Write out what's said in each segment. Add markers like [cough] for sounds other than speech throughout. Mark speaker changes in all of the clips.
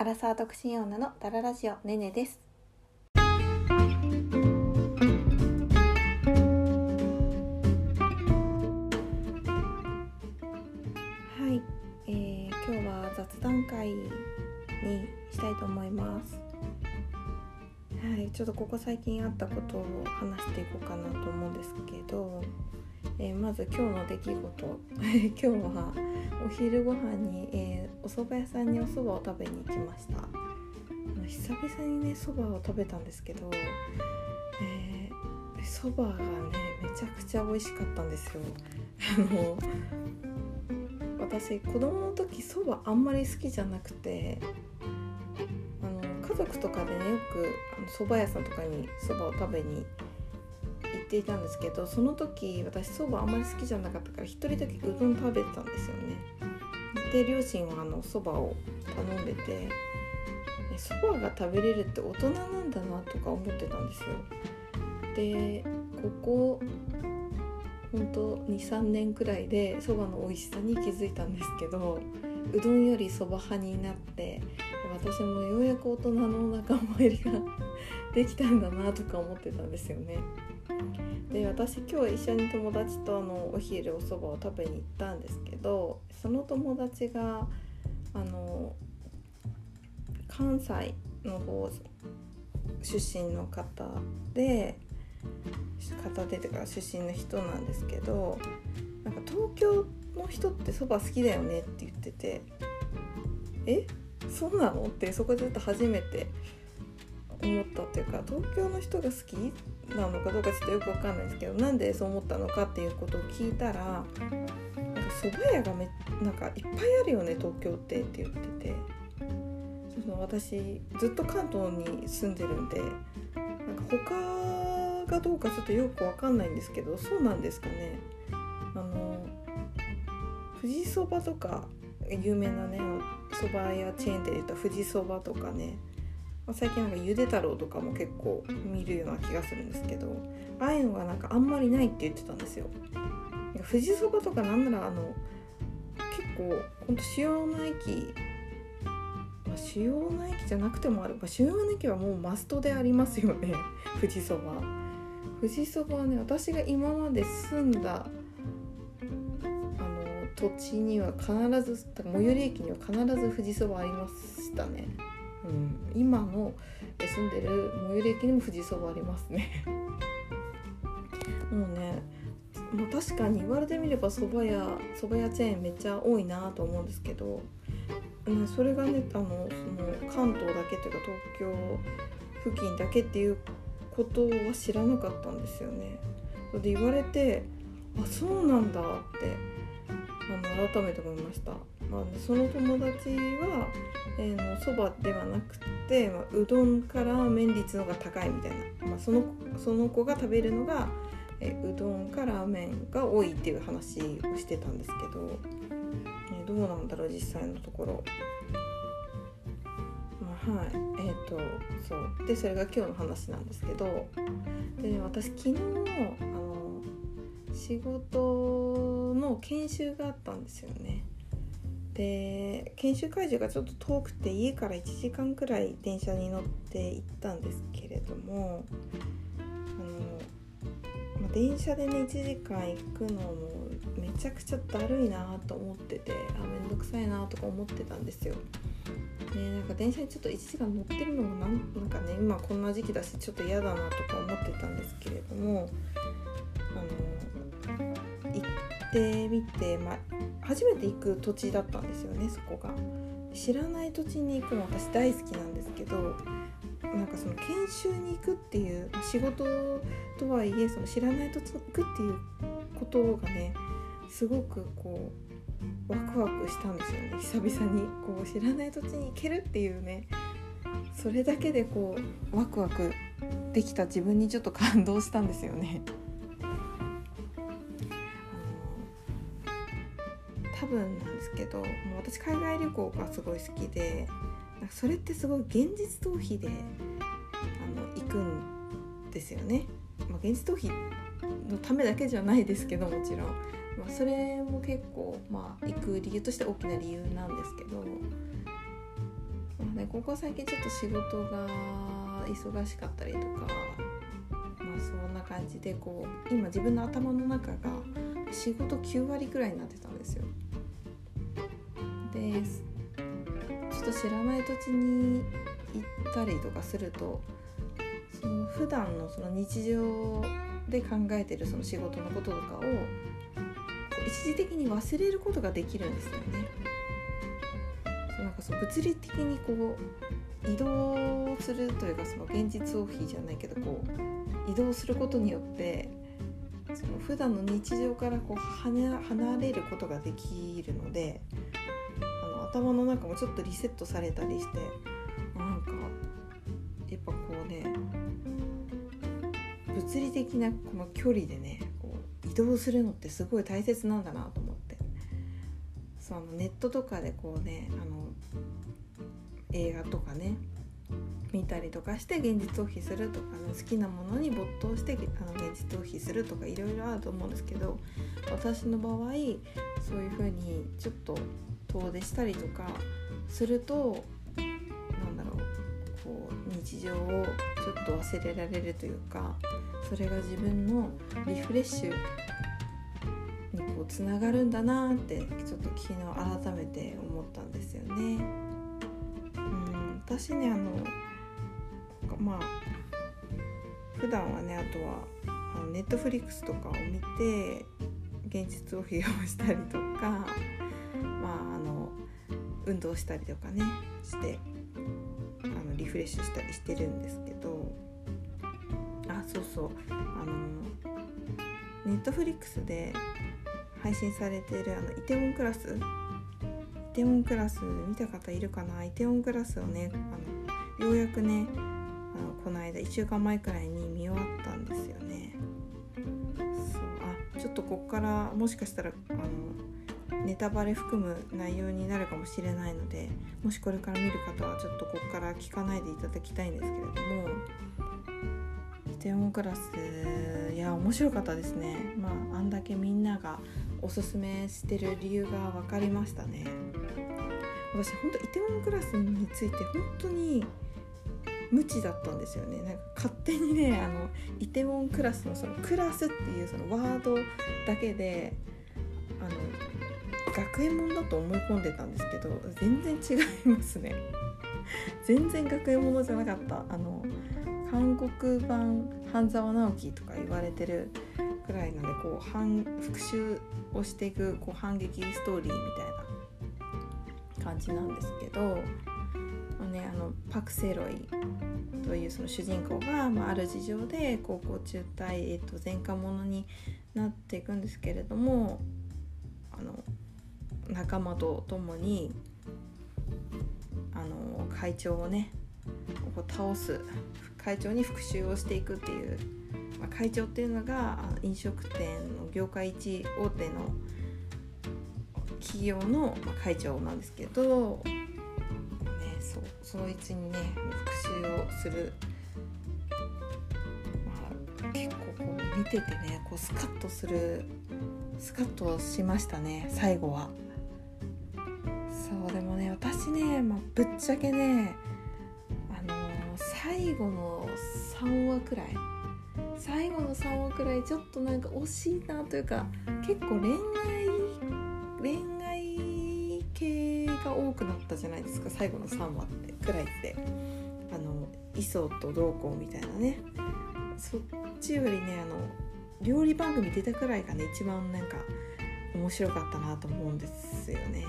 Speaker 1: アラサー独身女のダララジオねねです。はい、えー、今日は雑談会にしたいと思います。はい、ちょっとここ最近あったことを話していこうかなと思うんですけど、まず今日の出来事。[laughs] 今日はお昼ご飯に、えーお蕎麦屋さんにお蕎麦を食べに行きました。あの久々にね蕎麦を食べたんですけどえー蕎麦がねめちゃくちゃ美味しかったんですよ。[laughs] あの私子供の時蕎麦あんまり好きじゃなくてあの家族とかでねよくあの蕎麦屋さんとかに蕎麦を食べに行っていたんですけどその時私蕎麦あんまり好きじゃなかったから一人だけうどん食べてたんですよね。で両親はあの蕎麦を頼んでてえ蕎麦が食べれるって大人なんだなとか思ってたんですよ。でここほんと23年くらいで蕎麦の美味しさに気づいたんですけどうどんより蕎麦派になって私もようやく大人の仲間入りができたんだなとか思ってたんですよね。で私今日一緒に友達とあのお昼お蕎麦を食べに行ったんですけどその友達があの関西の方出身の方で方でというか出身の人なんですけどなんか東京の人ってそば好きだよねって言っててえ？そうなの？ってそこでちょっと初めて思ったっていうか東京の人が好き？なのかどうかちょっとよくわかんないですけどなんでそう思ったのかっていうことを聞いたらなんか蕎麦屋がめなんかいっぱいあるよね東京ってって言って。てその私ずっと関東に住んでるんでなんか他がどうかちょっとよくわかんないんですけどそうなんですかね。あの富士そばとか有名なねそば屋チェーン店で言った富士そばとかね。まあ最近なんかゆで太郎とかも結構見るような気がするんですけどああいうのがなんかあんまりないって言ってたんですよ。富士そばとかなんならあの結構ほんと主要な駅、まあ、主要な駅じゃなくてもある、まあ、主要な駅はもうマストでありますよね富士そば富士そばはね私が今まで住んだあの土地には必ず最寄り駅には必ず富士そばありましたね。うん、今の住んでる最寄り駅にも富士そばありますね [laughs] もうねもう確かに言われてみればそば屋そば屋チェーンめっちゃ多いなと思うんですけど、うん、それがねあのその関東だけというか東京付近だけっていうことは知らなかったんですよね。で言われてあそうなんだってあの改めて思いました。まあ、その友達はえーのそばではなくて、まあ、うどんかラーメン率の方が高いみたいな、まあ、そのその子が食べるのが、えーうどんかラーメンが多いっていう話をしてたんですけど、えーどうなんだろう実際のところ。はいえっ、とそうでそれが今日の話なんですけどで私昨日あの仕事の研修があったんですよね。で研修会場がちょっと遠くて家から1時間くらい電車に乗って行ったんですけれどもあの、まあ、電車でね1時間行くのもめちゃくちゃだるいなと思っててあめんどくさいなとか思ってたんですよ。ね、なんか電車にちょっと1時間乗ってるのもなんなんかね今こんな時期だしちょっと嫌だなとか思ってたんですけれどもあのってみて、ま、初めて行く土地だったんですよねそこが知らない土地に行くの私大好きなんですけどなんかその研修に行くっていう仕事とはいえその知らない土地に行くっていうことがねすごくこうワクワクしたんですよね久々にこう知らない土地に行けるっていうねそれだけでこうワクワクできた自分にちょっと感動したんですよね。分なんですけどもう私海外旅行がすごい好きでなんかそれってすごい現実逃避であの行くんですよね。まあ、現実逃避のためだけじゃないですけどもちろん、まあ、それも結構、まあ、行く理由として大きな理由なんですけど、まあね、ここ最近ちょっと仕事が忙しかったりとかまあそんな感じでこう今自分の頭の中が仕事9割くらいになってたんですよ。ですちょっと知らない土地に行ったりとかするとその普段のその日常で考えてるその仕事のこととかを一時的に忘れることができるんですよね。そうなんかそう物理的にこう移動するというかその現実逃避じゃないけどこう移動することによってその普段の日常からこう離れることができるので頭の中もちょっとリセットされたりしてなんかやっぱこうね物理的なこの距離でねこう移動するのってすごい大切なんだなと思って。そのネットとかでこうねあの映画とかね見たりとかして現実逃避するとか、ね、好きなものに没頭してあの現実逃避するとかいろいろあると思うんですけど私の場合そういう風にちょっと遠出したりとかするとなんだろうこう日常をちょっと忘れられるというかそれが自分のリフレッシュにこうつながるんだなってちょっと昨日改めて思ったんですよね。うん私ねあのまあ普段はねあとはネットフリックスとかを見て現実逃避をしたりとか運動したりとかねしてあのリフレッシュしたりしてるんですけどあそうそう。あのネットフリックスで配信されてるあのイテウォンクラスイテウォンクラス見た方いるかな？イテウォンクラスをねあのようやくねあのこの間1週間前くらいに見終わったんですよね。そう。あちょっとこっからもしかしたらあのネタバレ含む内容になるかもしれないのでもしこれから見る方はちょっとこっから聞かないでいただきたいんですけれどもイテウォンクラスいや面白かったですね。まああんだけみんながおすすめしてる理由が分かりましたね。私本当イテウォンクラスについて本当に無知だったんですよね。なんか勝手にねあのイテウォンクラスのそのクラスっていうそのワードだけで学園もんだと思い込んでたんですけど全然違いますね。[laughs] 全然学園ものじゃなかった。あの韓国版半沢直樹とか言われてるくらいなんでこう反復讐をしていくこう反撃ストーリーみたいな感じなんですけど、まあね、あのパク・セロイというその主人公が、まあ、ある事情で高校中退、えっと、前科者になっていくんですけれどもあの仲間と共にあの会長をねこう倒す会長に復讐をしていくっていう、まあ、会長っていうのが飲食店の業界一大手の企業の会長なんですけど、ね、そそいつにね復讐をする、まあ、結構こう見ててねこうスカッとするスカッとしましたね最後は。そうでもね私ね、まあ、ぶっちゃけねあのー、最後の3話くらい最後の3話くらいちょっとなんか惜しいなというか結構恋愛恋愛系が多くなったじゃないですか最後の3話ってくらいってあの磯とどうこうみたいなねそっちよりねあの料理番組出たくらいがね一番なんか面白かったなと思うんですよね。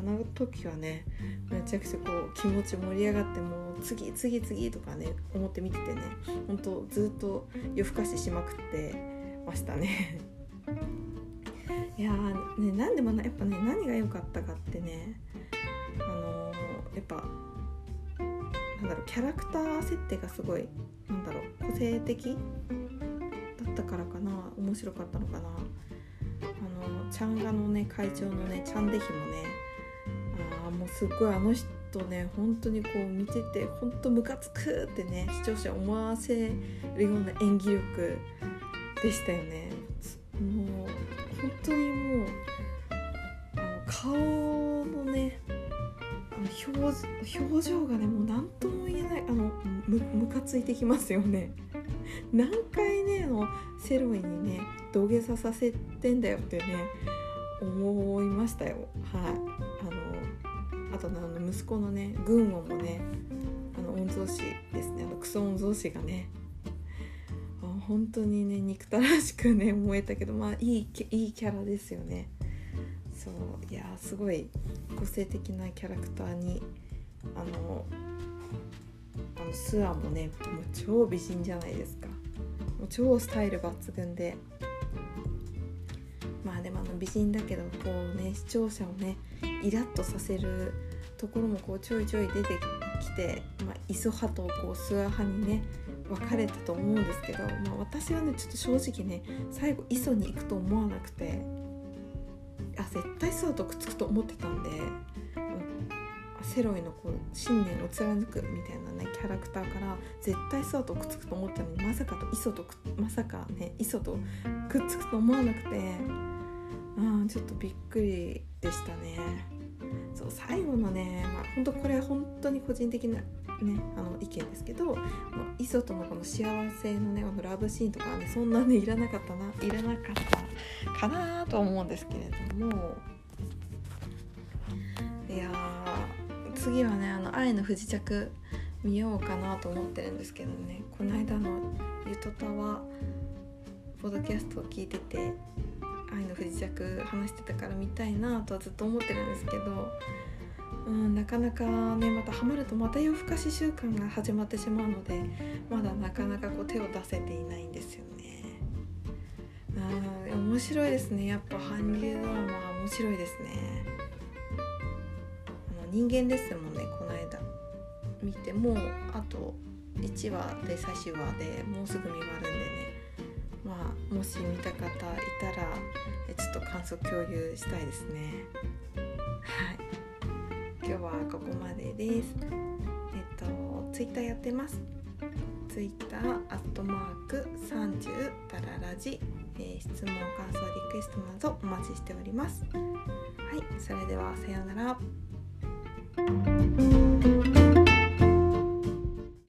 Speaker 1: あの時はねめちゃくちゃこう気持ち盛り上がってもう次次次とかね思って見ててねほんとずっと夜更かししまくってましたね。[laughs] いやーね何でもやっぱね何が良かったかってねあのー、やっぱなんだろうキャラクター設定がすごいなんだろう個性的だったからかな面白かったのかな。あのチャンガのね会長のねチャンデヒもねもうすっごいあの人ね本当にこう見てて本当ムカつくってね視聴者思わせるような演技力でしたよね。もう本当にもう顔のねあの表表情がねもう何とも言えないあのむむかついてきますよね。[laughs] 何回ねのセロイにね土下座させてんだよってね思いましたよ。はい。あのあとあの息子のね軍音もねあの御曹司ですね。あのクソ御曹司がね本当にね憎たらしくね思えたけどまあいいいいキャラですよね。そういやすごい個性的なキャラクターにあのあのスアもねもう超美人じゃないですか。もう超スタイル抜群で。まあでもあの美人だけどこうね視聴者をねイラッとさせるところもこうちょいちょい出てきて、まあ、磯派とこうスア派にね分かれたと思うんですけど、まあ、私はねちょっと正直ね最後磯に行くと思わなくてあ絶対スアとくっつくと思ってたんで、うん、セロイのこう信念を貫くみたいなねキャラクターから絶対スアとくっつくと思ったのにまさかと磯とまさかね磯とくっつくと思わなくてあちょっとびっくりでしたね。そう最後のね、まあ、本当これは本当に個人的なね、あの意見ですけど磯とのこの幸せのねラブシーンとかはねそんなねいらなかったな。いらなかったかなと思うんですけれども。いや次はねあの愛の不時着見ようかなと思ってるんですけどね。この間のゆとたわポッドキャストを聞いてて愛の不時着話してたから見たいなとはずっと思ってるんですけどうん、なかなかねまたハマるとまた夜更かし習慣が始まってしまうのでまだなかなかこう手を出せていないんですよね。あ面白いですねやっぱ韓流ドラマは面白いですね。あの人間ですもんねこの間見てもうあと1話で最終話でもうすぐ見終わるんでもし見た方いたらちょっと感想共有したいですね。はい今日はここまでです。えっとツイッターやってます。ツイッターアットマーク30タララジ、えー、質問感想リクエストなどお待ちしております。はい、それではさようなら。